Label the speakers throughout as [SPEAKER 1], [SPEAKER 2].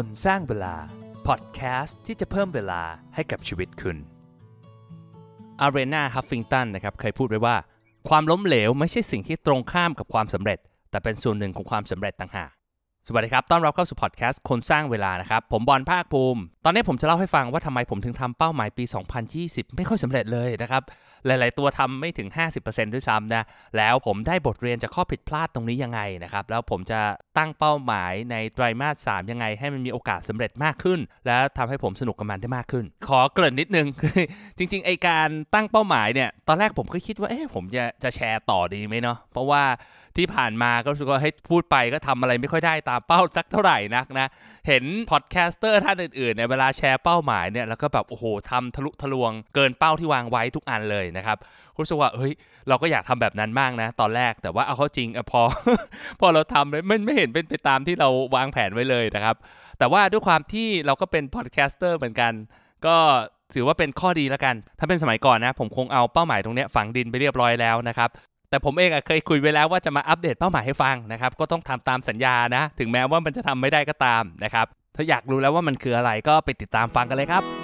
[SPEAKER 1] คนสร้างเวลา พอดแคสต์ที่จะเพิ่มเวลาให้กับชีวิตคุณ Arianna Huffington นะครับเคยพูดไว้ว่า ความล้มเหลวไม่ใช่สิ่งที่ตรงข้ามกับความสำเร็จ แต่เป็นส่วนหนึ่งของความสำเร็จต่างหากสวัสดีครับ ต้อนรับเข้าสู่พอดแคสต์คนสร้างเวลานะครับ ผมบอลภาคภูมิ ตอนนี้ผมจะเล่าให้ฟังว่าทำไมผมถึงทำเป้าหมายปี 2020 ไม่ค่อยสำเร็จเลยนะครับ หลาย ๆ ตัวทำไม่ถึง 50%ด้วยซ้ำนะแล้วผมได้บทเรียนจากข้อผิดพลาดตรงนี้ยังไงนะครับแล้วผมจะตั้งเป้าหมายในไตรมาส 3 ยังไง ให้มันมีโอกาสสำเร็จมากขึ้น และทำให้ผมสนุกกับมันได้มากขึ้น ขอเกริ่นนิดนึง จริง ๆ ไอ้การตั้งเป้าหมายเนี่ยตอนแรกผมก็คิดว่าเอ๊ะผมจะจะแชร์ต่อดีไหมเนาะเพราะว่าที่ผ่านมาก็รู้สึกว่าให้พูดไปก็ทำอะไรไม่ค่อยได้ตามเป้าสักเท่าไหร่นักนะ เห็น podcaster ท่านอื่นๆเนี่ยเวลาแชร์เป้าหมายเนี่ยแล้วก็แบบโอ้โหทำทะลุทะลวงเกินเป้าที่วางไว้ทุกอันเลยนะครับรู้สึกว่าเฮ้ยเราก็อยากทำแบบนั้นมากนะ ตอนแรกแต่ว่าเอาเข้าจริงอพอ พอเราทำมันไม่เห็นเป็นไปตามที่เราวางแผนไว้เลยนะครับ แต่ว่าด้วยความที่เราก็เป็น podcaster เหมือนกัน ก็ถือว่าเป็นข้อดีแล้วกัน ถ้าเป็นสมัยก่อนนะ ผมคงเอาเป้าหมายตรงนี้ฝังดินไปเรียบร้อยแล้วนะครับแต่ผมเองเคยคุยไว้แล้วว่าจะมาอัปเดตเป้าหมายให้ฟังนะครับ ก็ต้องทำตามสัญญานะ ถึงแม้ว่ามันจะทำไม่ได้ก็ตามนะครับ ถ้าอยากรู้แล้วว่ามันคืออะไรก็ไปติดตามฟังกันเลยครับ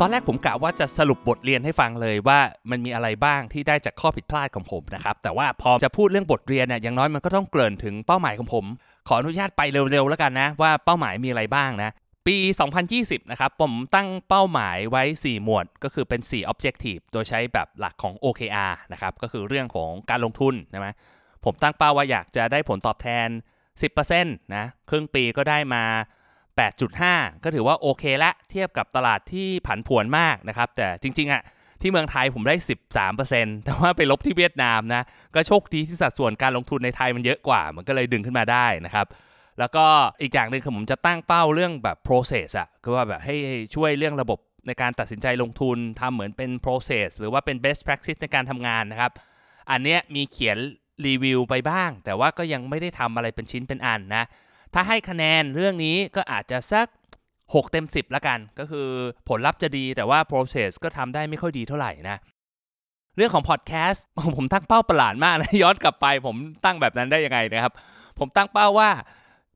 [SPEAKER 1] ตอนแรกผมกะว่าจะสรุปบทเรียนให้ฟังเลยว่ามันมีอะไรบ้างที่ได้จากข้อผิดพลาดของผมนะครับแต่ว่าพอจะพูดเรื่องบทเรียนเนี่ยอย่างน้อยมันก็ต้องเกริ่นถึงเป้าหมายของผม ขออนุญาตไปเร็วๆแล้วกันนะว่าเป้าหมายมีอะไรบ้างนะปี 2020 นะครับ ผมตั้งเป้าหมายไว้ 4 หมวด ก็คือเป็น 4 objective โดยใช้แบบหลักของ OKR นะครับ ก็คือเรื่องของการลงทุนใช่ไหมผมตั้งเป้าว่าอยากจะได้ผลตอบแทน 10%นะ ครึ่งปีก็ได้มา 8.5 ก็ถือว่าโอเคละเทียบกับตลาดที่ผันผวนมากนะครับ แต่จริงๆอะที่เมืองไทยผมได้ 13%แต่ว่าไปลบที่เวียดนามนะ ก็โชคดีที่สัดส่วนการลงทุนในไทยมันเยอะกว่า มันก็เลยดึงขึ้นมาได้นะครับ แล้วก็อีกอย่างหนึ่งคือผมจะตั้งเป้าเรื่องแบบ process อะคือว่าแบบให้ช่วยเรื่องระบบในการตัดสินใจลงทุนทำเหมือนเป็น process หรือว่าเป็น best practice ในการทำงานนะครับ อันเนี้ยมีเขียนรีวิวไปบ้าง แต่ว่าก็ยังไม่ได้ทำอะไรเป็นชิ้นเป็นอันนะ ถ้าให้คะแนนเรื่องนี้ก็อาจจะสัก 6 เต็ม 10ละกัน ก็คือผลลัพธ์จะดีแต่ว่า process ก็ทำได้ไม่ค่อยดีเท่าไหร่นะเรื่องของพอดแคสต์ผมตั้งเป้าประหลาดมากนะย้อนกลับไป ผมตั้งแบบนั้นได้ยังไงนะครับ ผมตั้งเป้าว่า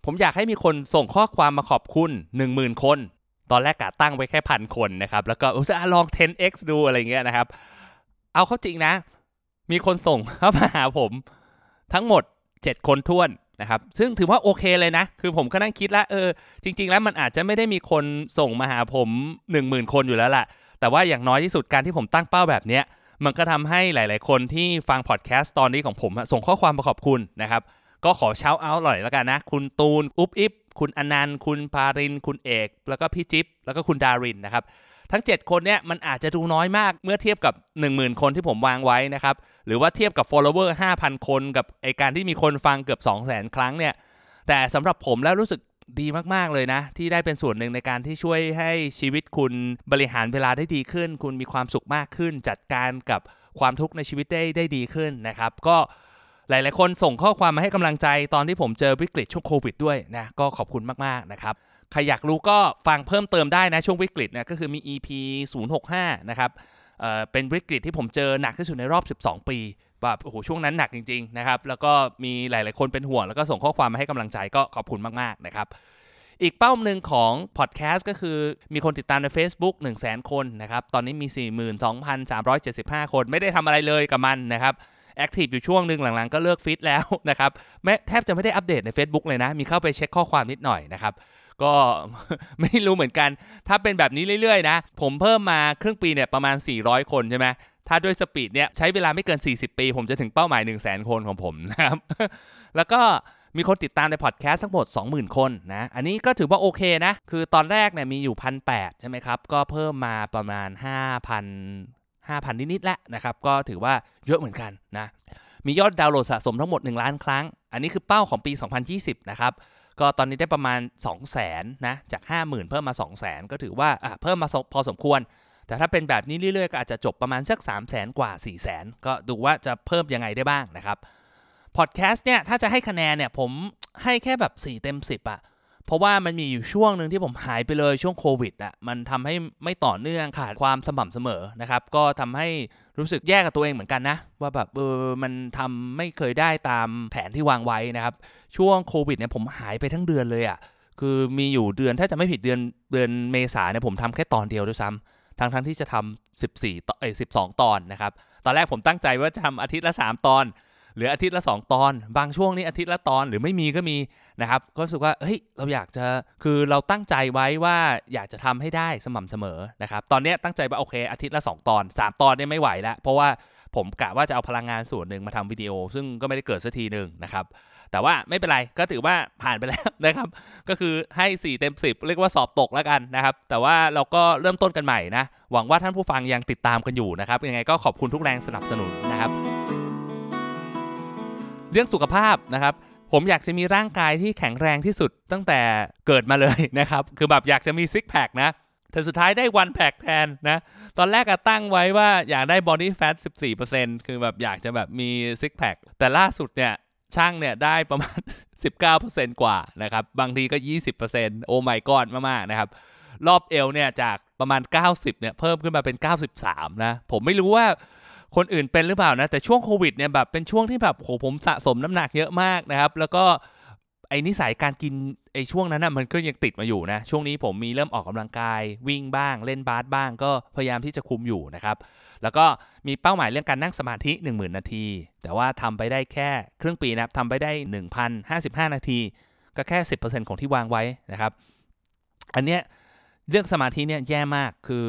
[SPEAKER 1] ผมอยากให้มีคนส่งข้อความมาขอบคุณ 10,000 คน ตอนแรกกะตั้งไว้แค่พันคนนะครับ แล้วก็จะลอง 10x ดูอะไรเงี้ยนะครับ เอาเข้าจริงนะ มีคนส่งเข้ามาหาผม ทั้งหมด 7 คนท้วน นะครับซึ่งถือว่าโอเคเลยนะ คือผมก็นั่งคิดแล้วเออจริง ๆ แล้วมันอาจจะไม่ได้มีคนส่งมาหาผม 10,000 คนอยู่แล้วแหละแต่ว่าอย่างน้อยที่สุดการที่ผมตั้งเป้าแบบเนี้ยมันก็ทำให้หลาย ๆ คนที่ฟังพอดแคสต์ตอนนี้ของผมส่งข้อความมาขอบคุณนะครับก็ขอเช้าเอาหน่อยแล้วกันนะ คุณตูน อุ๊บอิบคุณอนันต์ คุณปาริน คุณเอก แล้วก็พี่จิ๊บ แล้วก็คุณดารินนะครับ ทั้ง 7 คนเนี่ยมันอาจจะดูน้อยมากเมื่อเทียบกับ 10,000 คนที่ผมวางไว้นะครับ หรือว่าเทียบกับ follower 5,000 คนกับไอการที่มีคนฟังเกือบ 200,000 ครั้งเนี่ย แต่สำหรับผมแล้วรู้สึกดีมาก ๆ เลยนะ ที่ได้เป็นส่วนหนึ่งในการที่ช่วยให้ชีวิตคุณบริหารเวลาได้ดีขึ้น คุณมีความสุขมากขึ้น จัดการกับความทุกข์ในชีวิตได้ได้ดีขึ้นนะครับ ก็หลาย ๆ คนส่งข้อความมาให้กำลังใจตอนที่ผมเจอวิกฤตช่วงโควิดด้วยนะก็ขอบคุณมาก ๆ นะครับ ใครอยากรู้ก็ฟังเพิ่มเติมได้นะช่วงวิกฤตนะก็คือมี EP 065 นะครับเป็นวิกฤตที่ผมเจอหนักที่สุดในรอบ 12 ปีแบบโอ้โหช่วงนั้นหนักจริงๆนะครับแล้วก็มีหลายๆคนเป็นห่วง แล้วก็ส่งข้อความมาให้กำลังใจก็ขอบคุณมากๆนะครับอีกเป้าหนึ่งของพอดแคสต์ก็คือมีคนติดตามใน Facebook 1 0 0 0 0 0 คนนะครับ ตอนนี้มี 42,375 คนไม่ได้ทำอะไรเลยกับมันนะครับ active อยู่ช่วงหนึ่งหลังๆ ก็เลิกฟิตแล้วนะครับแม้แทบจะไม่ได้อัปเดตใน Facebook เลยนะ มีเข้าไปเช็คข้อความนิดหน่อยนะครับ ก็ไม่รู้เหมือนกัน ถ้าเป็นแบบนี้เรื่อยๆนะ ผมเพิ่มมาครึ่งปีเนี่ยประมาณ 400 คนใช่ไหมถ้าด้วยสปีดเนี่ยใช้เวลาไม่เกิน 40 ปี ผมจะถึงเป้าหมาย 1 0 0 0 0 0คนของผมนะครับ แล้วก็มีคนติดตามในพอดแคสต์ทั้งหมด 20,000 คนนะ อันนี้ก็ถือว่าโอเคนะ คือตอนแรกเนี่ยมีอยู่ 1,800 ใช่ไหมครับ ก็เพิ่มมาประมาณ 5,000 5,000 นิดๆแล้วนะครับ ก็ถือว่าเยอะเหมือนกันนะ มียอดดาวน์โหลดสะสมทั้งหมด 1 ล้านครั้ง อันนี้คือเป้าของปี 2020 นะครับ ก็ตอนนี้ได้ประมาณ 2 0 0 0 0นนะจาก 50,000 เพิ่มมา 200,000 ก็ถือว่าเพิ่มมาพอสมควร แต่ถ้าเป็นแบบนี้เรื่อยๆ ก็อาจจะจบประมาณสัก 300,000 กว่า 400,000 ก็ดูว่าจะเพิ่มยังไงได้บ้างนะครับพอดแคสต์เนี่ยถ้าจะให้คะแนนเนี่ยผมให้แค่แบบ 4 เต็ม 10อะ เพราะว่ามันมีอยู่ช่วงหนึ่งที่ผมหายไปเลยช่วงโควิดอะมันทำให้ไม่ต่อเนื่องขาดความสม่ำเสมอนะครับ ก็ทำให้รู้สึกแย่กับตัวเองเหมือนกันนะ ว่าแบบเออมันทำไม่เคยได้ตามแผนที่วางไว้นะครับ ช่วงโควิดเนี่ยผมหายไปทั้งเดือนเลยอะคือมีอยู่เดือนถ้าจะไม่ผิดเดือนเดือนเมษาเนี่ยผมทำแค่ตอนเดียวด้วยซ้ำทั้งทั้งที่จะทำ14ต่อเอ้ย12 ตอนนะครับ ตอนแรกผมตั้งใจว่าจะทำอาทิตย์ละ 3 ตอน หรืออาทิตย์ละ 2 ตอน บางช่วงนี้อาทิตย์ละตอนหรือไม่มีก็มีนะครับ ก็รู้สึกว่าเฮ้ยเราอยากจะคือเราตั้งใจไว้ว่าอยากจะทำให้ได้สม่ำเสมอนะครับ ตอนนี้ตั้งใจว่าโอเค อาทิตย์ละ 2 ตอน 3 ตอนเนี่ยไม่ไหวแล้ว เพราะว่าผมกะว่าจะเอาพลังงานส่วนหนึ่งมาทำวิดีโอ ซึ่งก็ไม่ได้เกิดสักทีหนึ่งนะครับ แต่ว่าไม่เป็นไรก็ถือว่าผ่านไปแล้วนะครับ ก็คือให้ 4 เต็ม 10 เรียกว่าสอบตกแล้วกันนะครับ แต่ว่าเราก็เริ่มต้นกันใหม่นะ หวังว่าท่านผู้ฟังยังติดตามกันอยู่นะครับ ยังไงก็ขอบคุณทุกแรงสนับสนุนนะครับ เรื่องสุขภาพนะครับ ผมอยากจะมีร่างกายที่แข็งแรงที่สุดตั้งแต่เกิดมาเลยนะครับ คือแบบอยากจะมีซิกแพคนะแต่สุดท้ายได้วันแพคแทนนะ ตอนแรกอะตั้งไว้ว่าอยากได้ body fat 14%คือแบบอยากจะแบบมีซิกแพคแต่ล่าสุดเนี่ยช่างเนี่ยได้ประมาณ 19%กว่านะครับ บางทีก็ 20%โอ้ my god มากๆนะครับ รอบเอวเนี่ยจากประมาณ 90เนี่ยเพิ่มขึ้นมาเป็น 93 นะ ผมไม่รู้ว่า คนอื่นเป็นหรือเปล่านะ แต่ช่วงโควิดเนี่ยแบบเป็นช่วงที่แบบโหผมสะสมน้ำหนักเยอะมากนะครับ แล้วก็ไอ้นิสัยการกินไอ้ช่วงนั้นนะมันก็ยังติดมาอยู่นะ ช่วงนี้ผมมีเริ่มออกกำลังกาย วิ่งบ้าง เล่นบาสบ้าง ก็พยายามที่จะคุมอยู่นะครับ แล้วก็มีเป้าหมายเรื่องการนั่งสมาธิ 10,000 นาที แต่ว่าทำไปได้แค่ครึ่งปีนะครับทำไปได้ 1,055 นาที ก็แค่ 10%ของที่วางไว้นะครับ อันเนี้ยเรื่องสมาธิเนี่ยแย่มากคือ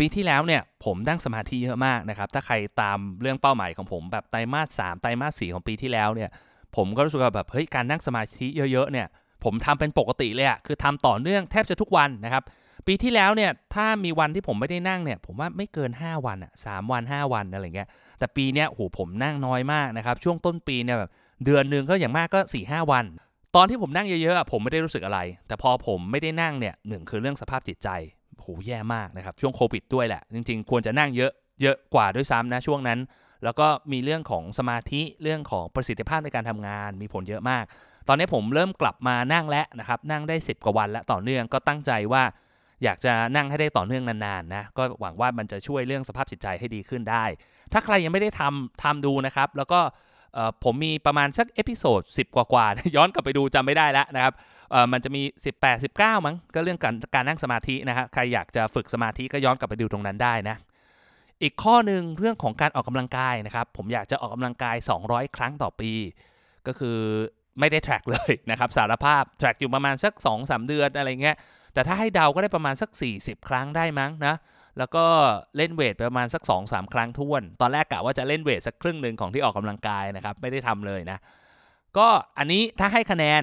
[SPEAKER 1] ปีที่แล้วเนี่ยผมนั่งสมาธิเยอะมากนะครับ ถ้าใครตามเรื่องเป้าหมายของผมแบบไตรมาส3ไตรมาส4ของปีที่แล้วเนี่ยผมก็รู้สึกว่าแบบเฮ้ยการนั่งสมาธิเยอะๆเนี่ยผมทำเป็นปกติเลยอะคือทำต่อเนื่องแทบจะทุกวันนะครับ ปีที่แล้วเนี่ยถ้ามีวันที่ผมไม่ได้นั่งเนี่ยผมว่าไม่เกิน 5 วันอะสวัน 5 วันอะไรเงี้ยแต่ปีเนี้ยโหผมนั่งน้อยมากนะครับช่วงต้นปีเนี่ยแบบเดือนหนึ่งก็อย่างมากก็4ี่หวัน ตอนที่ผมนั่งเยอะๆผมไม่ได้รู้สึกอะไร แต่พอผมไม่ได้นั่งเนี่ยหนึ่งคือเรื่องสภาพจิตใจ โหแย่มากนะครับ ช่วงโควิดด้วยแหละ จริงๆ ควรจะนั่งเยอะเยอะกว่าด้วยซ้ำนะช่วงนั้น แล้วก็มีเรื่องของสมาธิเรื่องของประสิทธิภาพในการทำงานมีผลเยอะมาก ตอนนี้ผมเริ่มกลับมานั่งแล้วนะครับ นั่งได้ 10 กว่าวันแล้วต่อเนื่องก็ตั้งใจว่า อยากจะนั่งให้ได้ต่อเนื่องนานๆนะก็หวังว่ามันจะช่วยเรื่องสภาพจิตใจให้ดีขึ้นได้ ถ้าใครยังไม่ได้ทำทำดูนะครับ แล้วก็ผมมีประมาณสัก episode 10 กว่าๆย้อนกลับไปดูจำไม่ได้แล้วนะครับ มันจะมี 18 19 มั้งก็เรื่องการการนั่งสมาธินะฮะใครอยากจะฝึกสมาธิก็ย้อนกลับไปดูตรงนั้นได้นะอีกข้อหนึ่งเรื่องของการออกกำลังกายนะครับ ผมอยากจะออกกำลังกาย 200 ครั้งต่อปี ก็คือไม่ได้แทร็กเลยนะครับสารภาพแทร็กอยู่ประมาณสัก 2-3 เดือนอะไรเงี้ยแต่ถ้าให้เดาก็ได้ประมาณสัก 40 ครั้งได้มั้งนะแล้วก็เล่นเวทประมาณสัก 2-3 ครั้งท้วน ตอนแรกกะว่าจะเล่นเวทสักครึ่งหนึ่งของที่ออกกำลังกายนะครับไม่ได้ทำเลยนะก็อันนี้ถ้าให้คะแนน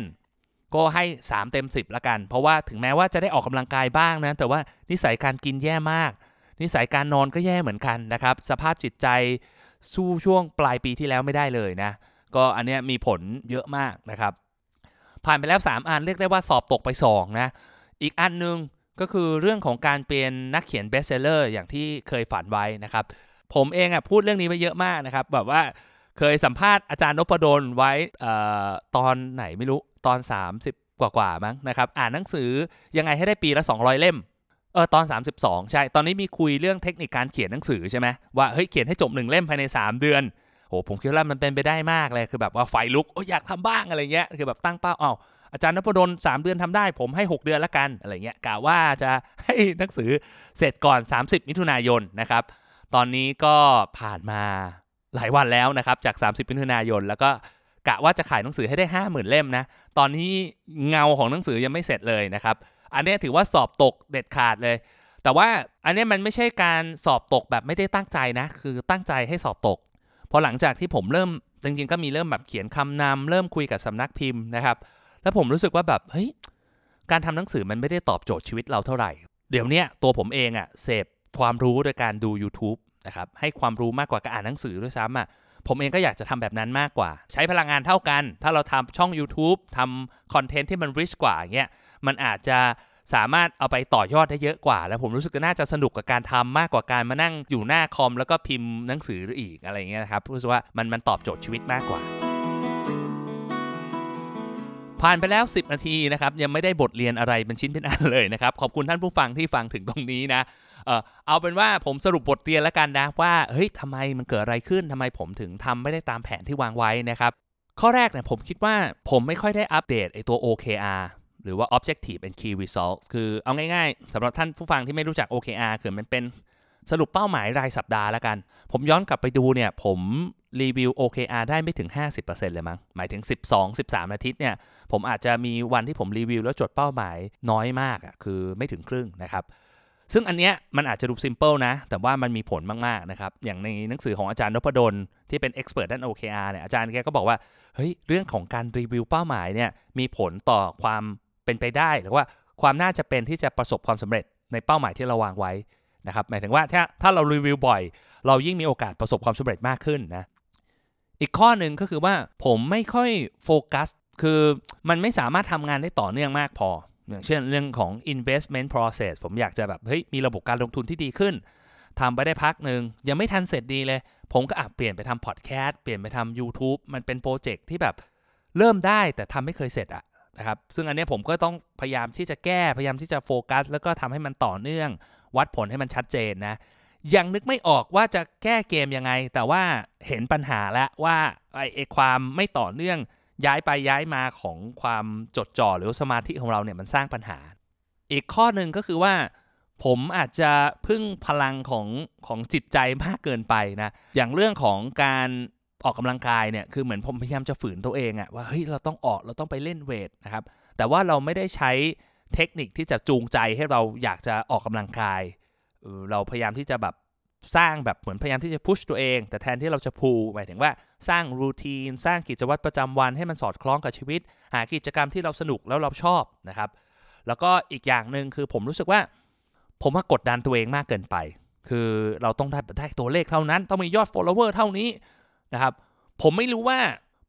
[SPEAKER 1] ก็ให้ 3 เต็ม 10ละกัน เพราะว่าถึงแม้ว่าจะได้ออกกำลังกายบ้างนะ แต่ว่านิสัยการกินแย่มาก นิสัยการนอนก็แย่เหมือนกันนะครับ สภาพจิตใจสู้ช่วงปลายปีที่แล้วไม่ได้เลยนะ ก็อันนี้มีผลเยอะมากนะครับ ผ่านไปแล้ว 3 อันเรียกได้ว่าสอบตกไป 2 นะ อีกอันนึงก็คือเรื่องของการเป็นนักเขียนเบสเซลเลอร์อย่างที่เคยฝันไว้นะครับ ผมเองอะพูดเรื่องนี้ไปเยอะมากนะครับ แบบว่าเคยสัมภาษณ์อาจารย์นพดลไว้ตอนไหนไม่รู้ ตอน 30 กว่ากว่ามั้งนะครับอ่านหนังสือยังไงให้ได้ปีละ 200 เล่มเออตอน 32 ใช่ ตอนนี้มีคุยเรื่องเทคนิคการเขียนหนังสือใช่ไหมว่าเฮ้ยเขียนให้จบหนึ่งเล่มภายใน 3 เดือนโหผมคิดว่ามันเป็นไปได้มากเลยคือแบบว่าไฟลุกโอ้อยากทำบ้างอะไรเงี้ยคือแบบตั้งเป้าเอาอาจารย์นพดล3 เดือนทำได้ ผมให้ 6 เดือนละกันอะไรเงี้ยกะว่าจะให้หนังสือเสร็จก่อน 30 มิถุนายนนะครับ ตอนนี้ก็ผ่านมาหลายวันแล้วนะครับจาก 30 มิถุนายน แล้วก็ กะว่าจะขายหนังสือให้ได้ 50,000 เล่มนะ ตอนนี้เงาของหนังสือยังไม่เสร็จเลยนะครับ อันนี้ถือว่าสอบตกเด็ดขาดเลย แต่ว่าอันนี้มันไม่ใช่การสอบตกแบบไม่ได้ตั้งใจนะ คือตั้งใจให้สอบตก พอหลังจากที่ผมเริ่มจริงๆก็มีเริ่มแบบเขียนคำนำเริ่มคุยกับสำนักพิมพ์นะครับ แล้วผมรู้สึกว่าแบบเฮ้ยการทำหนังสือมันไม่ได้ตอบโจทย์ชีวิตเราเท่าไหร่ เดี๋ยวนี้ตัวผมเองอะ่ะเสพความรู้โดยการดู YouTube นะครับให้ความรู้มากกว่าการอ่านหนังสือด้วยซ้ำอะ่ะ ผมเองก็อยากจะทำแบบนั้นมากกว่า ใช้พลังงานเท่ากัน ถ้าเราทำช่อง YouTube ทำคอนเทนต์ที่มันริชกว่าเงี้ยมันอาจจะสามารถเอาไปต่อยอดได้เยอะกว่า แล้วผมรู้สึกก็น่าจะสนุกกับการทำมากกว่าการมานั่งอยู่หน้าคอม แล้วก็พิมพ์หนังสืออีกอะไรเงี้ยนะครับรู้สึกว่ามันมันตอบโจทย์ชีวิตมากกว่า ผ่านไปแล้ว 10 นาทีนะครับยังไม่ได้บทเรียนอะไรเป็นชิ้นเป็นอันเลยนะครับ ขอบคุณท่านผู้ฟังที่ฟังถึงตรงนี้นะเออเอาเป็นว่าผมสรุปบทเรียนแล้วกันนะว่าเฮ้ยทำไมมันเกิดอะไรขึ้นทำไมผมถึงทำไม่ได้ตามแผนที่วางไว้นะครับ ข้อแรกเนี่ยผมคิดว่าผมไม่ค่อยได้อัปเดตไอตัว OKR หรือว่า Objective and Key Results คือเอาง่ายๆสำหรับท่านผู้ฟังที่ไม่รู้จัก OKR คือมันเป็น สรุปเป้าหมายรายสัปดาห์แล้วกัน ผมย้อนกลับไปดูเนี่ยผมรีวิว OKR ได้ไม่ถึง 50%เลยมั้ง หมายถึง 12-13 อาทิตย์เนี่ย ผมอาจจะมีวันที่ผมรีวิวแล้วจดเป้าหมายน้อยมากอะ่ะคือไม่ถึงครึ่งนะครับ ซึ่งอันเนี้ยมันอาจจะดู simple นะ แต่ว่ามันมีผลมากๆนะครับ อย่างในหนังสือของอาจารย์นพดล ที่เป็น expert ด้าน OKR เนี่ย อาจารย์แกก็บอกว่า เฮ้ย เรื่องของการรีวิวเป้าหมายเนี่ยมีผลต่อความเป็นไปได้ หรือว่าความน่าจะเป็นที่จะประสบความสำเร็จในเป้าหมายที่เราวางไว้ นะครับหมายถึงว่าถ้าถ้าเรารีวิวบ่อย เรายิ่งมีโอกาสประสบความสำเร็จมากขึ้นนะอีกข้อหนึ่งก็คือว่าผมไม่ค่อยโฟกัสคือมันไม่สามารถทำงานได้ต่อเนื่องมากพอ อย่างเช่นเรื่องของ investment process ผมอยากจะแบบเฮ้ยมีระบบการลงทุนที่ดีขึ้นทำไปได้พักหนึ่งยังไม่ทันเสร็จดีเลย ผมก็อาจเปลี่ยนไปทำพอดแคสต์เปลี่ยนไปทำ YouTube มันเป็นโปรเจกต์ที่แบบเริ่มได้แต่ทำไม่เคยเสร็จอะนะครับซึ่งอันนี้ผมก็ต้องพยายามที่จะแก้พยายามที่จะโฟกัส แล้วก็ทำให้มันต่อเนื่อง วัดผลให้มันชัดเจนนะ ยังนึกไม่ออกว่าจะแก้เกมยังไง แต่ว่าเห็นปัญหาแล้วว่าไอ้ความไม่ต่อเนื่องย้ายไปย้ายมาของความจดจ่อหรือสมาธิของเราเนี่ยมันสร้างปัญหา อีกข้อหนึ่งก็คือว่า ผมอาจจะพึ่งพลังของของจิตใจมากเกินไปนะ อย่างเรื่องของการออกกำลังกายเนี่ยคือเหมือนผมพยายามจะฝืนตัวเองอะว่าเฮ้ยเราต้องออกเราต้องไปเล่นเวทนะครับแต่ว่าเราไม่ได้ใช้ เทคนิคที่จะจูงใจให้เราอยากจะออกกำลังกาย เราพยายามที่จะแบบสร้างแบบเหมือนพยายามที่จะพุชตัวเอง แต่แทนที่เราจะพูหมายถึงว่าสร้างรูทีน สร้างกิจวัตรประจำวันให้มันสอดคล้องกับชีวิต หากิจกรรมที่เราสนุกแล้วเราชอบนะครับ แล้วก็อีกอย่างหนึ่งคือผมรู้สึกว่า ผมมากดดันตัวเองมากเกินไป คือเราต้องได้ได้ตัวเลขเท่านั้น ต้องมียอด follower เท่านี้นะครับ ผมไม่รู้ว่า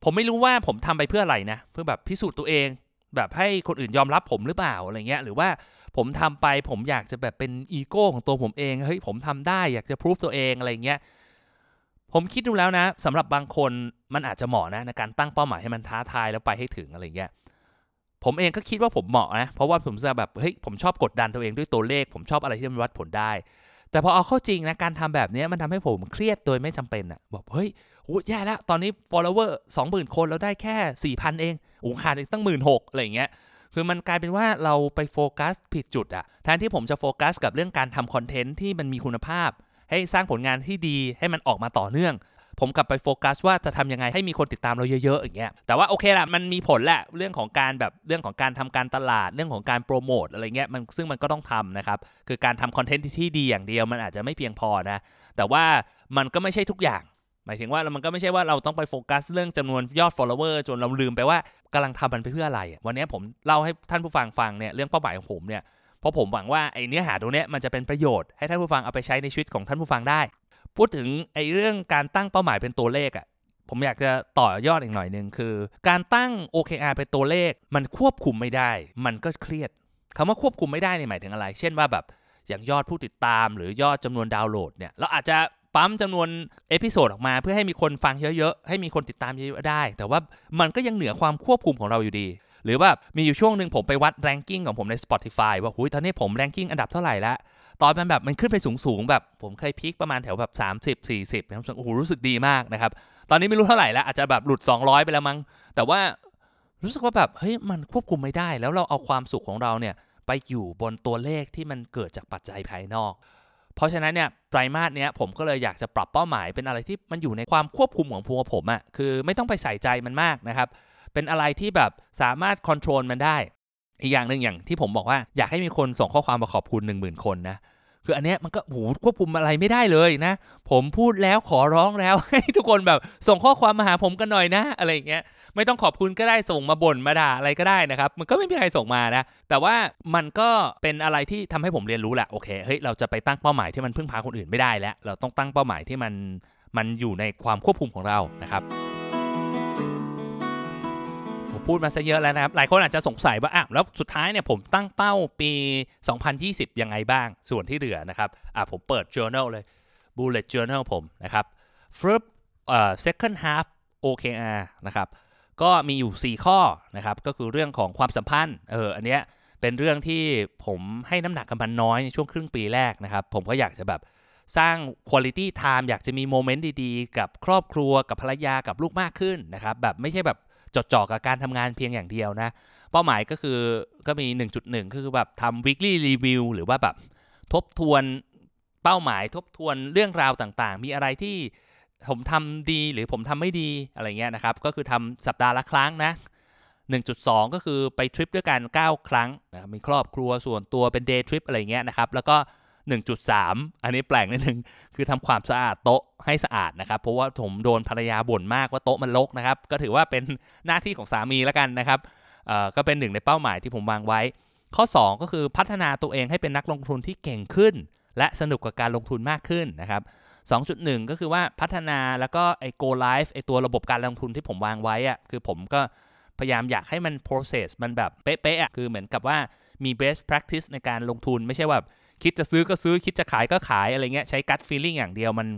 [SPEAKER 1] ผมไม่รู้ว่าผมทำไปเพื่ออะไรนะ เพื่อแบบพิสูจน์ตัวเอง แบบให้คนอื่นยอมรับผมหรือเปล่าอะไรเงี้ยหรือว่าผมทำไปผมอยากจะแบบเป็นอีโก้ของตัวผมเองเฮ้ยผมทำได้อยากจะพิสูจตัวเองอะไรเงี้ยผมคิดดูแล้วนะสำหรับบางคนมันอาจจะเหมาะนะในการตั้งเป้าหมายให้มันท้าทายแล้วไปให้ถึงอะไรเงี้ยผมเองก็คิดว่าผมเหมาะนะเพราะว่าผมจะแบบเฮ้ยผมชอบกดดันตัวเองด้วยตัวเลข ผมชอบอะไรที่มันวัดผลได้ แต่พอเอาเข้าจริงนะการทำแบบนี้มันทำให้ผมเครียดโดยไม่จำเป็นอะบอกเฮ้ย โอ้แย่แล้วตอนนี้ follower 20,000 คนแล้วได้แค่ 4,000 เองโอ้ขาดอีกตั้งหมื่นหกอะไรเงี้ยคือมันกลายเป็นว่าเราไปโฟกัสผิดจุดอะแทนที่ผมจะโฟกัสกับเรื่องการทำคอนเทนต์ที่มันมีคุณภาพ ให้สร้างผลงานที่ดีให้มันออกมาต่อเนื่อง ผมกลับไปโฟกัสว่าจะทำยังไงให้มีคนติดตามเราเยอะๆอย่างเงี้ยแต่ว่าโอเคละมันมีผลแหละเรื่องของการแบบเรื่องของการทำการตลาดเรื่องของการโปรโมทอะไรเงี้ยมันซึ่งมันก็ต้องทำนะครับคือการทำคอนเทนต์ที่ดีอย่างเดียวมันอาจจะไม่เพียงพอนะแต่ว่ามันก็ไม่ใช่ทุกอย่าง หมายถึงว่ามันก็ไม่ใช่ว่าเราต้องไปโฟกัสเรื่องจำนวนยอด follower จนเราลืมไปว่ากำลังทำมันไปเพื่ออะไร วันนี้ผมเล่าให้ท่านผู้ฟังฟังเนี่ยเรื่องเป้าหมายของผมเนี่ยเพราะผมหวังว่าไอ้เนื้อหาตรงนี้มันจะเป็นประโยชน์ให้ท่านผู้ฟังเอาไปใช้ในชีวิตของท่านผู้ฟังได้ พูดถึงไอ้เรื่องการตั้งเป้าหมายเป็นตัวเลขอะ่ะผมอยากจะต่อยอดอีกหน่อยหนึ่งคือ การตั้ง OKR เป็นตัวเลข มันควบคุมไม่ได้ มันก็เครียดคำว่าควบคุมไม่ได้เนี่ยหมายถึงอะไร เช่นว่าแบบอย่างยอดผู้ติดตามหรือยอดจำนวนดาวน์โหลดเนี่ยเราอาจจะ ปั๊มจำนวน episode ออกมา เพื่อให้มีคนฟังเยอะๆ ให้มีคนติดตามเยอะๆได้ แต่ว่ามันก็ยังเหนือความควบคุมของเราอยู่ดี หรือว่ามีอยู่ช่วงหนึ่งผมไปวัด ranking ของผมใน Spotify ว่าหุยตอนนี้ผม ranking อันดับเท่าไหร่แล้วตอนมันแบบมันขึ้นไปสูงๆ แบบผมเคย peak ประมาณแถวแบบ 30 40นะครับโอ้โหรู้สึกดีมากนะครับ ตอนนี้ไม่รู้เท่าไหร่แล้วอาจจะแบบหลุด 200 ไปแล้วมั้งแต่ว่ารู้สึกว่าแบบเฮ้ยมันควบคุมไม่ได้ แล้วเราเอาความสุขของเราเนี่ยไปอยู่บนตัวเลขที่มันเกิดจากปัจจัยภายนอก เพราะฉะนั้นเนี่ยไตรมาสเนี้ยผมก็เลยอยากจะปรับเป้าหมายเป็นอะไรที่มันอยู่ในความควบคุมของพวงผมอะ่ะคือไม่ต้องไปใส่ใจมันมากนะครับเป็นอะไรที่แบบสามารถควบคุมมันได้ อีกอย่างหนึ่งอย่างที่ผมบอกว่าอยากให้มีคนส่งข้อความมาขอบคุณ 1 0,000 คนนะ คืออันเนี้ยมันก็โหควบคุมอะไรไม่ได้เลยนะ ผมพูดแล้วขอร้องแล้วให้ทุกคนแบบส่งข้อความมาหาผมกันหน่อยนะ อะไรเงี้ยไม่ต้องขอบคุณก็ได้ส่งมาบ่นมาด่าอะไรก็ได้นะครับ มันก็ไม่มีใครส่งมานะ แต่ว่ามันก็เป็นอะไรที่ทำให้ผมเรียนรู้แหละโอเคเฮ้ยเราจะไปตั้งเป้าหมายที่มันพึ่งพาคนอื่นไม่ได้แล้ว เราต้องตั้งเป้าหมายที่มันมันอยู่ในความควบคุมของเรานะครับ พูดมาซะเยอะแล้วนะครับ หลายคนอาจจะสงสัยว่าอะแล้วสุดท้ายเนี่ยผมตั้งเป้าปี 2020 ยังไงบ้าง ส่วนที่เหลือนะครับอะผมเปิด journal เลย bullet journal ผมนะครับ first uh, second half OKR นะครับก็มีอยู่ 4 ข้อนะครับก็คือเรื่องของความสัมพันธ์เอออันเนี้ยเป็นเรื่องที่ผมให้น้ำหนักกับมันน้อยในช่วงครึ่งปีแรกนะครับ ผมก็อยากจะแบบสร้างคุณลิตี้ไทม์อยากจะมีโมเมนต์ดีๆ กับครอบครัวกับภรรยากับลูกมากขึ้นนะครับแบบไม่ใช่แบบ จดจ่อกับการทำงานเพียงอย่างเดียวนะ เป้าหมายก็คือก็มี 1.1 ก็คือแบบทำ weekly review หรือว่าแบบทบทวนเป้าหมายทบทวนเรื่องราวต่างๆ มีอะไรที่ผมทำดีหรือผมทำไม่ดีอะไรเงี้ยนะครับ ก็คือทำสัปดาห์ละครั้งนะ 1.2 ก็คือไปทริปด้วยกัน 9 ครั้งนะครับมีครอบครัวส่วนตัวเป็นเดย์ทริปอะไรเงี้ยนะครับ แล้วก็ 1.3 อันนี้แปลกนิดนึง คือทำความสะอาดโต๊ะให้สะอาดนะครับ เพราะว่าผมโดนภรรยาบ่นมากว่าโต๊ะมันรกนะครับ ก็ถือว่าเป็นหน้าที่ของสามีแล้วกันนะครับเอ่อก็เป็นหนึ่งในเป้าหมายที่ผมวางไว้ ข้อ 2 ก็คือพัฒนาตัวเองให้เป็นนักลงทุนที่เก่งขึ้น และสนุกกับการลงทุนมากขึ้นนะครับ 2.1 ก็คือว่าพัฒนาแล้วก็ไอ้ go live ไอ้ตัวระบบการลงทุนที่ผมวางไว้อะคือผมก็พยายามอยากให้มัน process มันแบบเป๊ะๆอะคือเหมือนกับว่ามี best practice ในการลงทุนไม่ใช่ว่า คิดจะซื้อก็ซื้อคิดจะขายก็ขายอะไรเงี้ยใช้ gut feeling อย่างเดียวมัน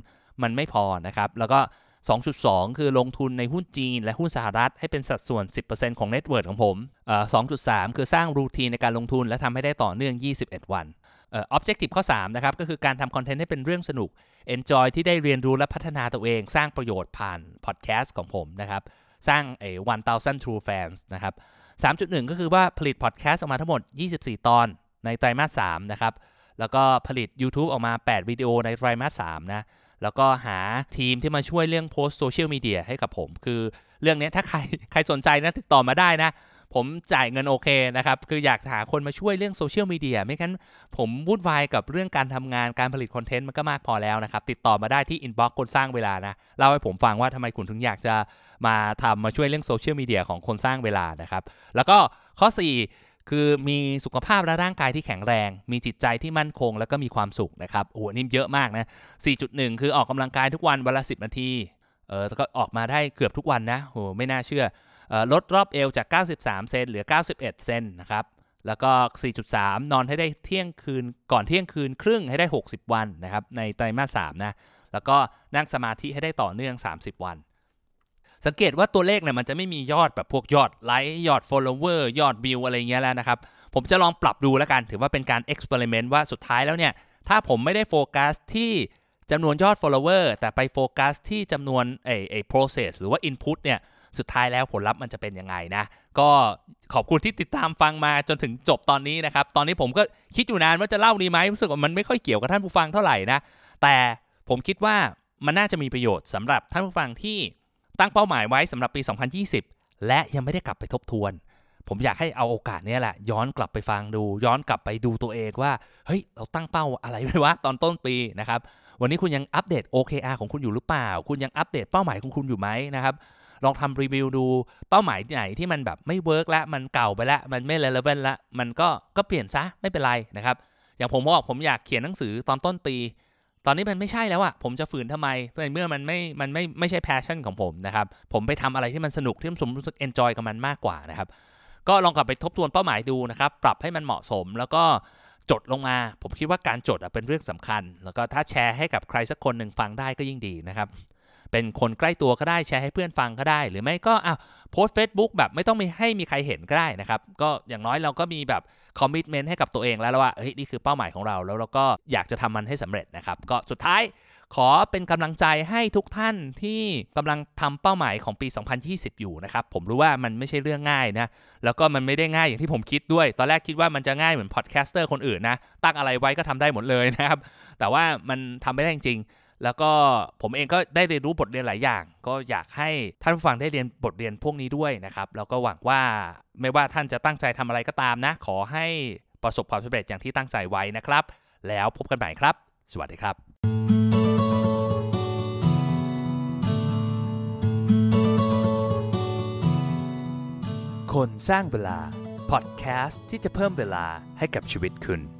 [SPEAKER 1] มันไม่พอนะครับ แล้วก็ 2.2 คือลงทุนในหุ้นจีน และหุ้นสหรัฐให้เป็นสัดส่วน 10%ของ net worth ของผมเอ่อ2.3 คือสร้างรูทีนในการลงทุนและทำให้ได้ต่อเนื่อง 21 วันเอ่อ objective ข้อ 3 นะครับ ก็คือการทำคอนเทนต์ให้เป็นเรื่องสนุก enjoy ที่ได้เรียนรู้และพัฒนาตัวเอง สร้างประโยชน์ผ่าน podcast ของผมนะครับสร้างไอ้ 1,000 true fans นะครับ3.1 ก็คือว่าผลิต podcast ออกมาทั้งหมด 24 ตอนในไตรมาส3นะครับ แล้วก็ผลิต YouTube ออกมา 8 วิดีโอในไตรมาส3นะ แล้วก็หาทีมที่มาช่วยเรื่องโพสโซเชียลมีเดียให้กับผม คือเรื่องนี้ถ้าใครใครสนใจนะติดต่อมาได้นะ ผมจ่ายเงินโอเคนะครับ คืออยากหาคนมาช่วยเรื่องโซเชียลมีเดียไม่งั้นผมวุ่นวายกับเรื่องการทำงานการผลิตคอนเทนต์มันก็มากพอแล้วนะครับ ติดต่อมาได้ที่ inbox คนสร้างเวลานะเล่าให้ผมฟังว่าทำไมคุณถึงอยากจะมาทำมาช่วยเรื่องโซเชียลมีเดียของคนสร้างเวลานะครับ แล้วก็ข้อ 4 คือมีสุขภาพและร่างกายที่แข็งแรง มีจิตใจที่มั่นคง แล้วก็มีความสุขนะครับโอ้โหนี่เยอะมากนะ 4.1 คือออกกำลังกายทุกวันวันละ 10 นาทีเออแล้วก็ออกมาได้เกือบทุกวันนะโหไม่น่าเชื่อเออลดรอบเอวจาก 93 เซนเหลือ 91 เซนนะครับแล้วก็ 4.3 นอนให้ได้เที่ยงคืนก่อนเที่ยงคืนครึ่งให้ได้ 60 วันนะครับในไตรมาส3นะแล้วก็นั่งสมาธิให้ได้ต่อเนื่อง 30 วัน สังเกตว่าตัวเลขเนี่ยมันจะไม่มียอดแบบพวกยอดไลค์ยอด follower ยอดวิวอะไรเงี้ยแล้วนะครับ ผมจะลองปรับดูแล้วกัน ถือว่าเป็นการ experiment ว่าสุดท้ายแล้วเนี่ย ถ้าผมไม่ได้โฟกัสที่จำนวนยอด follower แต่ไปโฟกัสที่จำนวนไอ้ไอ้ process หรือว่า input เนี่ยสุดท้ายแล้วผลลัพธ์มันจะเป็นยังไงนะ ก็ขอบคุณที่ติดตามฟังมาจนถึงจบตอนนี้นะครับ ตอนนี้ผมก็คิดอยู่นานว่าจะเล่าดีไหมรู้สึกว่ามันไม่ค่อยเกี่ยวกับท่านผู้ฟังเท่าไหร่นะ แต่ผมคิดว่ามันน่าจะมีประโยชน์สำหรับท่านผู้ฟังที่ ตั้งเป้าหมายไว้สำหรับปี 2020 และยังไม่ได้กลับไปทบทวน ผมอยากให้เอาโอกาสนี้แหละ ย้อนกลับไปฟังดู ย้อนกลับไปดูตัวเองว่า เฮ้ย เราตั้งเป้าอะไรไว้วะตอนต้นปีนะครับ วันนี้คุณยังอัปเดต OKR ของคุณอยู่หรือเปล่า คุณยังอัปเดตเป้าหมายของคุณอยู่ไหมนะครับ ลองทำรีวิวดู เป้าหมายไหนที่มันแบบไม่เวิร์กแล้วมันเก่าไปแล้วมันไม่ relevant แล้วมันก็ ก็เปลี่ยนซะ ไม่เป็นไรนะครับ อย่างผมบอกผมอยากเขียนหนังสือตอนต้นปี ตอนนี้มันไม่ใช่แล้วอะผมจะฝืนทำไมเมื่อมันไม่ มันไม่ไม่ใช่ passion ของผมนะครับ ผมไปทำอะไรที่มันสนุกที่ผมรู้สึก enjoy กับมันมากกว่านะครับ ก็ลองกลับไปทบทวนเป้าหมายดูนะครับ ปรับให้มันเหมาะสมแล้วก็จดลงมา ผมคิดว่าการจดอะเป็นเรื่องสำคัญ แล้วก็ถ้าแชร์ให้กับใครสักคนหนึ่งฟังได้ก็ยิ่งดีนะครับเป็นคนใกล้ตัวก็ได้แชร์ให้เพื่อนฟังก็ได้ หรือไม่ก็อ้าวโพสเฟซบุ๊กแบบไม่ต้องมีให้มีใครเห็นก็ได้นะครับ ก็อย่างน้อยเราก็มีแบบ commitment ให้กับตัวเองแล้วว่าเฮ้ยนี่คือเป้าหมายของเรา แล้วเราก็อยากจะทำมันให้สำเร็จนะครับ ก็สุดท้ายขอเป็นกำลังใจให้ทุกท่านที่กำลังทำเป้าหมายของปี 2020 อยู่นะครับ ผมรู้ว่ามันไม่ใช่เรื่องง่ายนะ แล้วก็มันไม่ได้ง่ายอย่างที่ผมคิดด้วย ตอนแรกคิดว่ามันจะง่ายเหมือน podcaster คนอื่นนะ ตั้งอะไรไว้ก็ทำได้หมดเลยนะครับ แต่ว่ามันทำไม่ได้จริง แล้วก็ผมเองก็ได้เรียนรู้บทเรียนหลายอย่าง ก็อยากให้ท่านผู้ฟังได้เรียนบทเรียนพวกนี้ด้วยนะครับ แล้วก็หวังว่าไม่ว่าท่านจะตั้งใจทำอะไรก็ตามนะ ขอให้ประสบความสำเร็จอย่างที่ตั้งใจไว้นะครับ แล้วพบกันใหม่ครับ สวัสดีครับคนสร้างเวลา พอดแคสต์ที่จะเพิ่มเวลาให้กับชีวิตคุณ